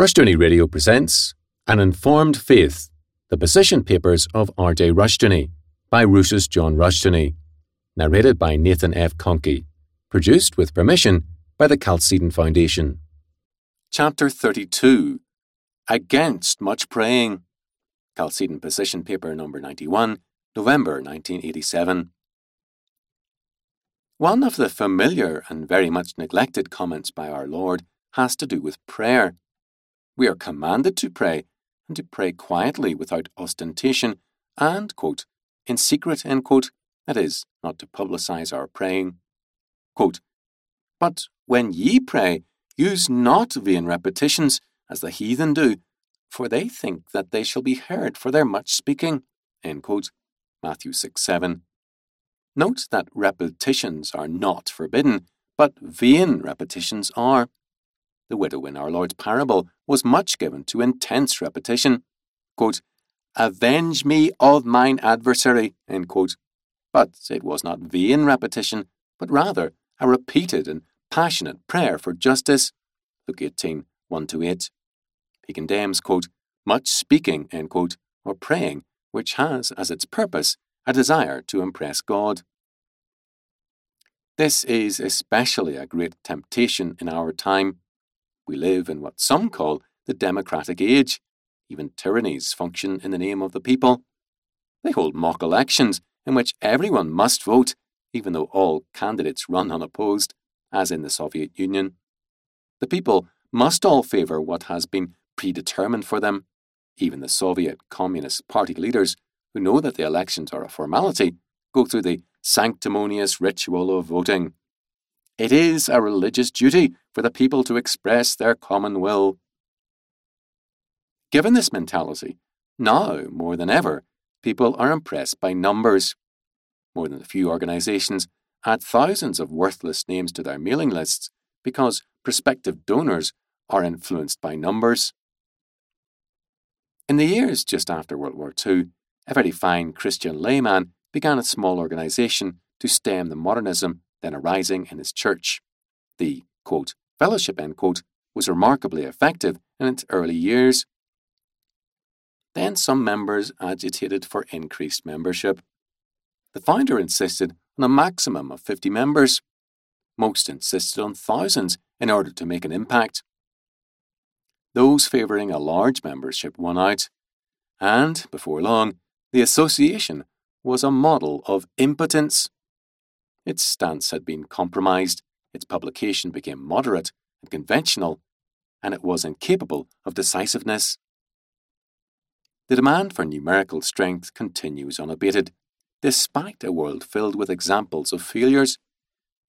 Rushdoony Radio presents An Informed Faith, the position papers of R.J. Rushdoony by Rousas John Rushdoony, narrated by Nathan F. Conkey, produced with permission by the Chalcedon Foundation. Chapter 32 Against Much Praying, Chalcedon Position Paper Number 91, November 1987. One of the familiar and very much neglected comments by our Lord has to do with prayer. We are commanded to pray, and to pray quietly without ostentation, and, quote, in secret, end quote, that is, not to publicize our praying. Quote, but when ye pray, use not vain repetitions, as the heathen do, for they think that they shall be heard for their much speaking. End quote. Matthew 6 7. Note that repetitions are not forbidden, but vain repetitions are. The widow in our Lord's parable was much given to intense repetition. Quote, Avenge me of mine adversary, quote. But it was not vain repetition, but rather a repeated and passionate prayer for justice. Luke 18, 1 to 8. He condemns, quote, much speaking, quote, or praying, which has as its purpose a desire to impress God. This is especially a great temptation in our time. We live in what some call the democratic age. Even tyrannies function in the name of the people. They hold mock elections in which everyone must vote, even though all candidates run unopposed, as in the Soviet Union. The people must all favour what has been predetermined for them. Even the Soviet Communist Party leaders, who know that the elections are a formality, go through the sanctimonious ritual of voting. It is a religious duty for the people to express their common will. Given this mentality, now more than ever, people are impressed by numbers. More than a few organisations add thousands of worthless names to their mailing lists because prospective donors are influenced by numbers. In the years just after World War II, a very fine Christian layman began a small organisation to stem the modernism then arising in his church. The quote, fellowship quote, was remarkably effective in its early years. Then some members agitated for increased membership. The founder insisted on a maximum of 50 members. Most insisted on thousands in order to make an impact. Those favouring a large membership won out, and, before long, the association was a model of impotence. Its stance had been compromised, its publication became moderate and conventional, and it was incapable of decisiveness. The demand for numerical strength continues unabated, despite a world filled with examples of failures.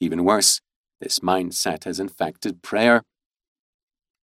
Even worse, this mindset has infected prayer.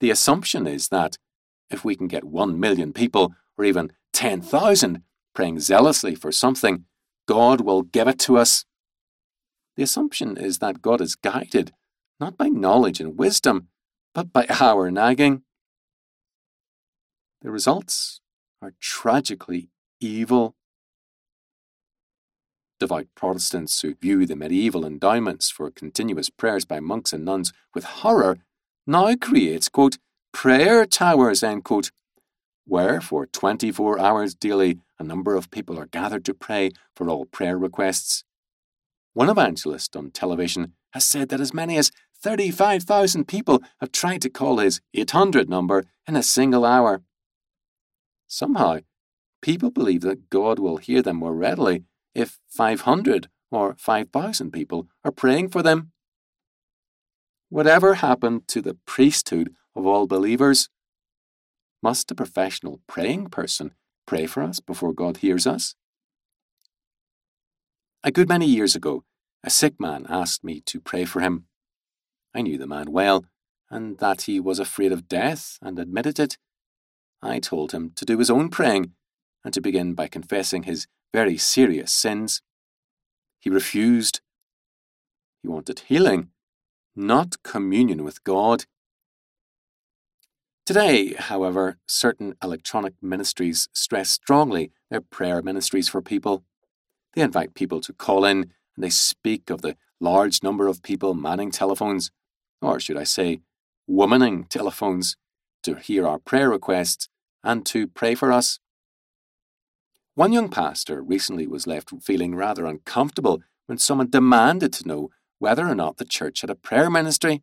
The assumption is that if we can get one million people, or even 10,000, praying zealously for something, God will give it to us. The assumption is that God is guided not by knowledge and wisdom, but by our nagging. The results are tragically evil. Devout Protestants who view the medieval endowments for continuous prayers by monks and nuns with horror now create, quote, prayer towers, end quote, where for 24 hours daily a number of people are gathered to pray for all prayer requests. One evangelist on television has said that as many as 35,000 people have tried to call his 800 number in a single hour. Somehow, people believe that God will hear them more readily if 500 or 5,000 people are praying for them. Whatever happened to the priesthood of all believers? Must a professional praying person pray for us before God hears us? A good many years ago, a sick man asked me to pray for him. I knew the man well, and that he was afraid of death, and admitted it. I told him to do his own praying, and to begin by confessing his very serious sins. He refused. He wanted healing, not communion with God. Today, however, certain electronic ministries stress strongly their prayer ministries for people. They invite people to call in and they speak of the large number of people manning telephones, or should I say, womaning telephones, to hear our prayer requests, and to pray for us. One young pastor recently was left feeling rather uncomfortable when someone demanded to know whether or not the church had a prayer ministry.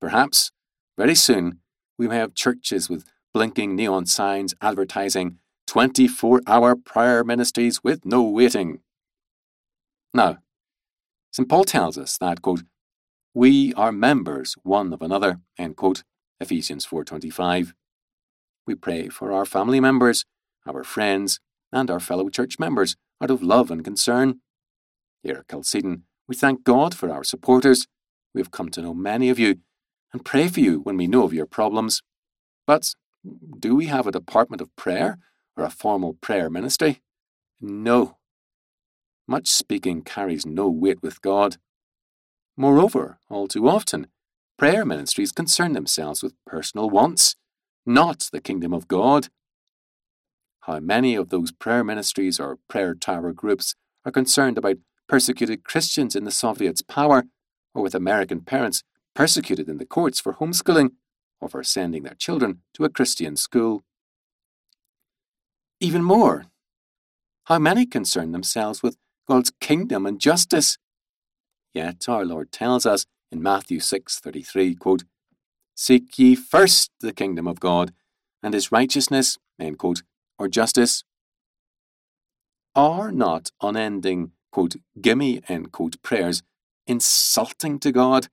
Perhaps, very soon, we may have churches with blinking neon signs advertising 24 hour prayer ministries with no waiting. Now, St. Paul tells us that, quote, we are members one of another, end quote, Ephesians 4.25. We pray for our family members, our friends, and our fellow church members out of love and concern. Here at we thank God for our supporters. We have come to know many of you and pray for you when we know of your problems. But do we have a department of prayer or a formal prayer ministry? No. Much speaking carries no weight with God. Moreover, all too often, prayer ministries concern themselves with personal wants, not the kingdom of God. How many of those prayer ministries or prayer tower groups are concerned about persecuted Christians in the Soviets' power, or with American parents persecuted in the courts for homeschooling, or for sending their children to a Christian school? Even more, how many concern themselves with God's kingdom and justice. Yet our Lord tells us in Matthew 6:33, quote, Seek ye first the kingdom of God and his righteousness, end quote, or justice. Are not unending, quote, gimme, end quote, prayers insulting to God?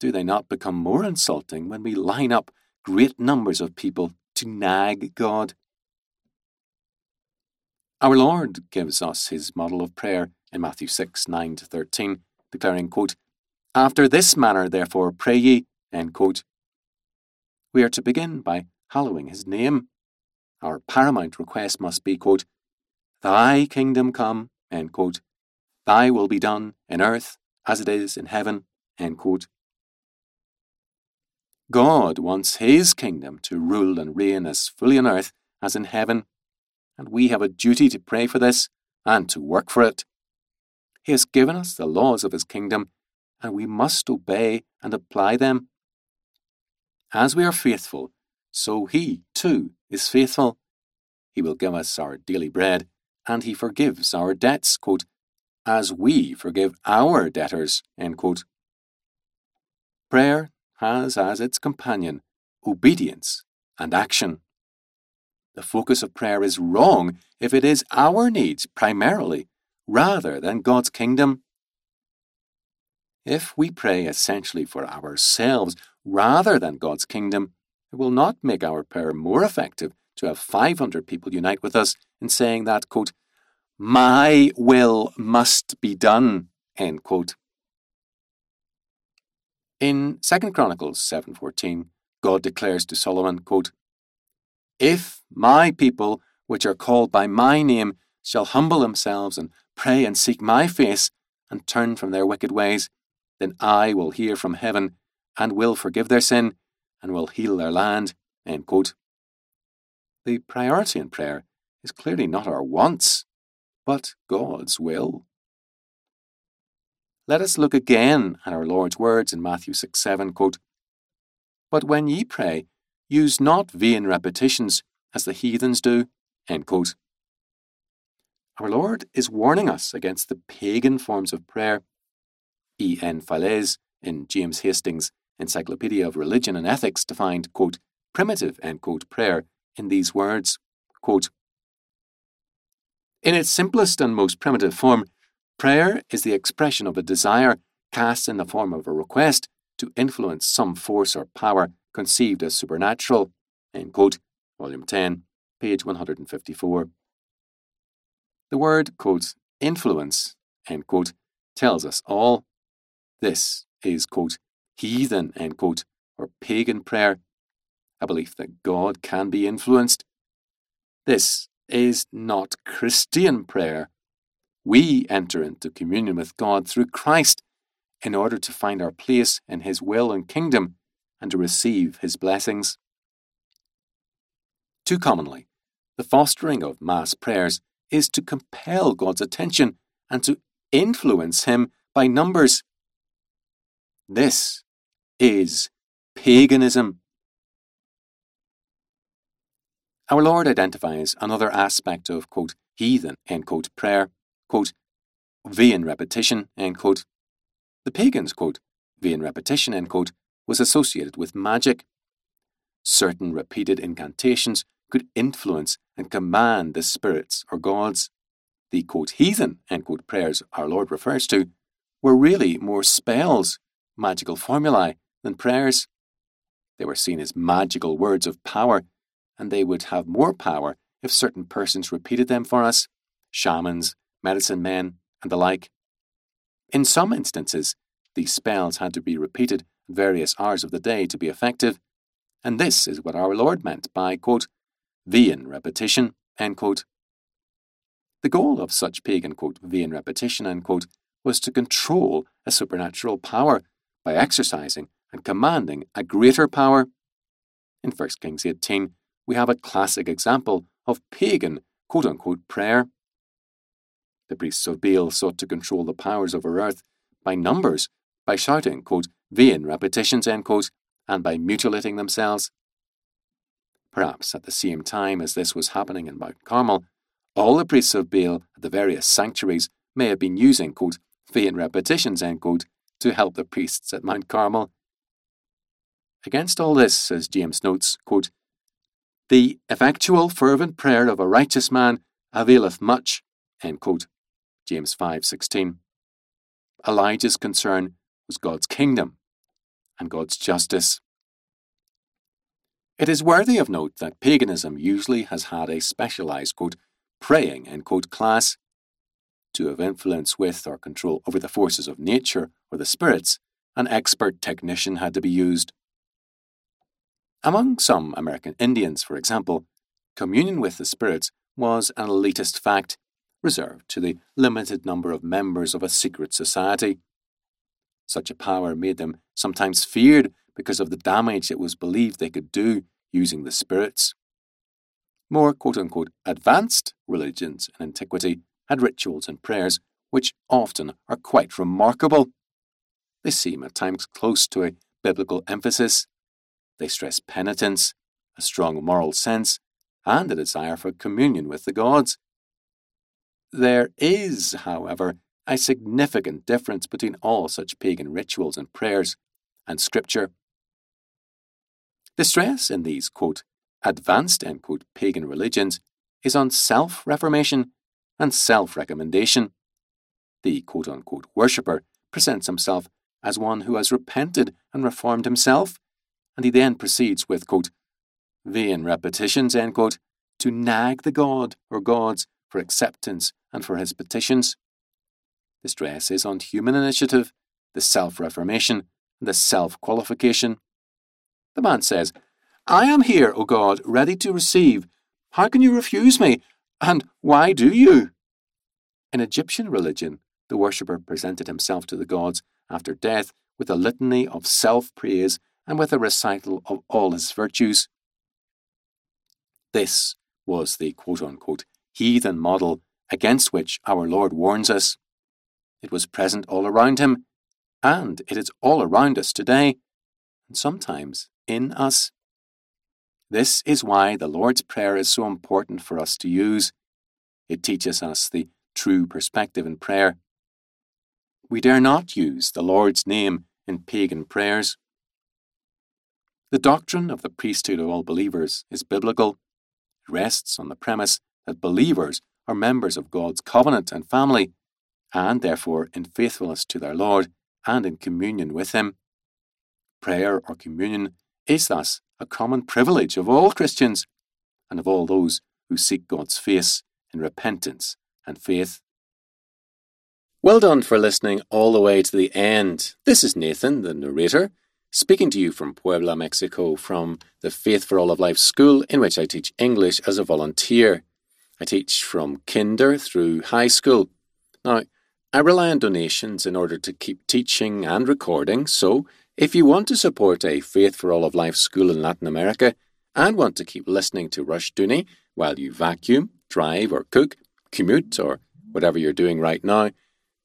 Do they not become more insulting when we line up great numbers of people to nag God? Our Lord gives us his model of prayer in Matthew 6 9 to 13, declaring, quote, After this manner, therefore, pray ye, end quote. We are to begin by hallowing his name. Our paramount request must be, quote, Thy kingdom come, end quote. Thy will be done in earth as it is in heaven, end quote. God wants his kingdom to rule and reign as fully on earth as in heaven and we have a duty to pray for this and to work for it. He has given us the laws of His kingdom, and we must obey and apply them. As we are faithful, so He, too, is faithful. He will give us our daily bread, and He forgives our debts, quote, as we forgive our debtors, Prayer has as its companion obedience and action. The focus of prayer is wrong if it is our needs primarily, rather than God's kingdom. If we pray essentially for ourselves rather than God's kingdom, it will not make our prayer more effective to have 500 people unite with us in saying that, quote, my will must be done, end quote. In 2 Chronicles 7.14, God declares to Solomon, quote, if my people, which are called by my name, shall humble themselves and pray and seek my face and turn from their wicked ways, then I will hear from heaven and will forgive their sin and will heal their land. The priority in prayer is clearly not our wants, but God's will. Let us look again at our Lord's words in Matthew 6 7, quote, But when ye pray, Use not vain repetitions, as the heathens do. Our Lord is warning us against the pagan forms of prayer. E. N. Fallaize, in James Hastings' Encyclopedia of Religion and Ethics, defined, quote, primitive, quote, prayer in these words, quote, In its simplest and most primitive form, prayer is the expression of a desire cast in the form of a request to influence some force or power conceived as supernatural. End quote, Volume 10, page 154. The word, quote, influence, end quote, tells us all. This is, quote, heathen, end quote, or pagan prayer, a belief that God can be influenced. This is not Christian prayer. We enter into communion with God through Christ in order to find our place in His will and kingdom and to receive his blessings. Too commonly, the fostering of mass prayers is to compel God's attention and to influence him by numbers. This is paganism, Our Lord identifies another aspect of, quote, heathen, end quote, prayer, quote, vain repetition, end quote. The pagans, quote, vain repetition, end quote, was associated with magic. Certain repeated incantations could influence and command the spirits or gods. The quote, heathen, quote, prayers our Lord refers to were really more spells, magical formulae, than prayers. They were seen as magical words of power, and they would have more power if certain persons repeated them for us shamans, medicine men, and the like. In some instances, these spells had to be repeated at various hours of the day to be effective, and this is what our Lord meant by, quote, vain repetition, end quote. The goal of such pagan, quote, vain repetition, end quote, was to control a supernatural power by exercising and commanding a greater power. In 1 Kings 18, we have a classic example of pagan, quote unquote, prayer. The priests of Baal sought to control the powers over earth by numbers, by shouting, quote, vain repetitions, end quote, and by mutilating themselves. Perhaps at the same time as this was happening in Mount Carmel, all the priests of Baal at the various sanctuaries may have been using, quote, vain repetitions, end quote, to help the priests at Mount Carmel. Against all this, as James notes, quote, the effectual fervent prayer of a righteous man availeth much, end quote. James 5:16. Elijah's concern was God's kingdom and God's justice. It is worthy of note that paganism usually has had a specialized quote, praying end quote, class. To have influence with or control over the forces of nature or the spirits, an expert technician had to be used. Among some American Indians, for example, communion with the spirits was an elitist fact reserved to the limited number of members of a secret society. Such a power made them sometimes feared because of the damage it was believed they could do using the spirits. More quote unquote advanced religions in antiquity had rituals and prayers which often are quite remarkable. They seem at times close to a biblical emphasis they stress penitence, a strong moral sense, and a desire for communion with the gods. There is, however, a significant difference between all such pagan rituals and prayers and scripture. The stress in these, quote, advanced, end quote, pagan religions is on self reformation and self recommendation. The quote unquote worshipper presents himself as one who has repented and reformed himself and he then proceeds with, quote, vain repetitions, end quote, to nag the god or gods for acceptance and for his petitions. The stress is on human initiative, the self reformation, the self qualification. The man says, I am here, O God, ready to receive. How can you refuse me? And why do you? In Egyptian religion, the worshipper presented himself to the gods after death with a litany of self praise and with a recital of all his virtues. This was the quote unquote heathen model against which our Lord warns us. It was present all around him, and it is all around us today, and sometimes in us. This is why the Lord's Prayer is so important for us to use. It teaches us the true perspective in prayer. We dare not use the Lord's name in pagan prayers. The doctrine of the priesthood of all believers is biblical. It rests on the premise that believers are members of God's covenant and family, and therefore in faithfulness to their Lord and in communion with Him. Prayer or communion is thus a common privilege of all Christians and of all those who seek God's face in repentance and faith. Well done for listening all the way to the end. This is Nathan, the narrator speaking to you from Puebla, Mexico, from the Faith for All of Life school, in which I teach English as a volunteer. I teach from kinder through high school. Now, I rely on donations in order to keep teaching and recording, so if you want to support a Faith for All of Life school in Latin America and want to keep listening to Rushdoony while you vacuum, drive, or cook, commute, or whatever you're doing right now,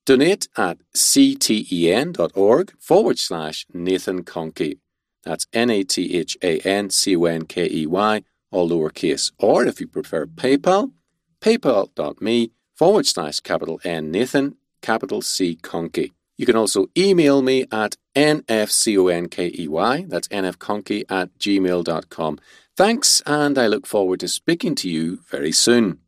Donate at cten.org forward slash Nathan Conkey. That's N A T H A N C O N K E Y all lowercase. Or if you prefer PayPal, paypal.me forward slash capital N Nathan, capital C Conkey. You can also email me at nfconkey, that's nfconkey at gmail.com. Thanks, and I look forward to speaking to you very soon.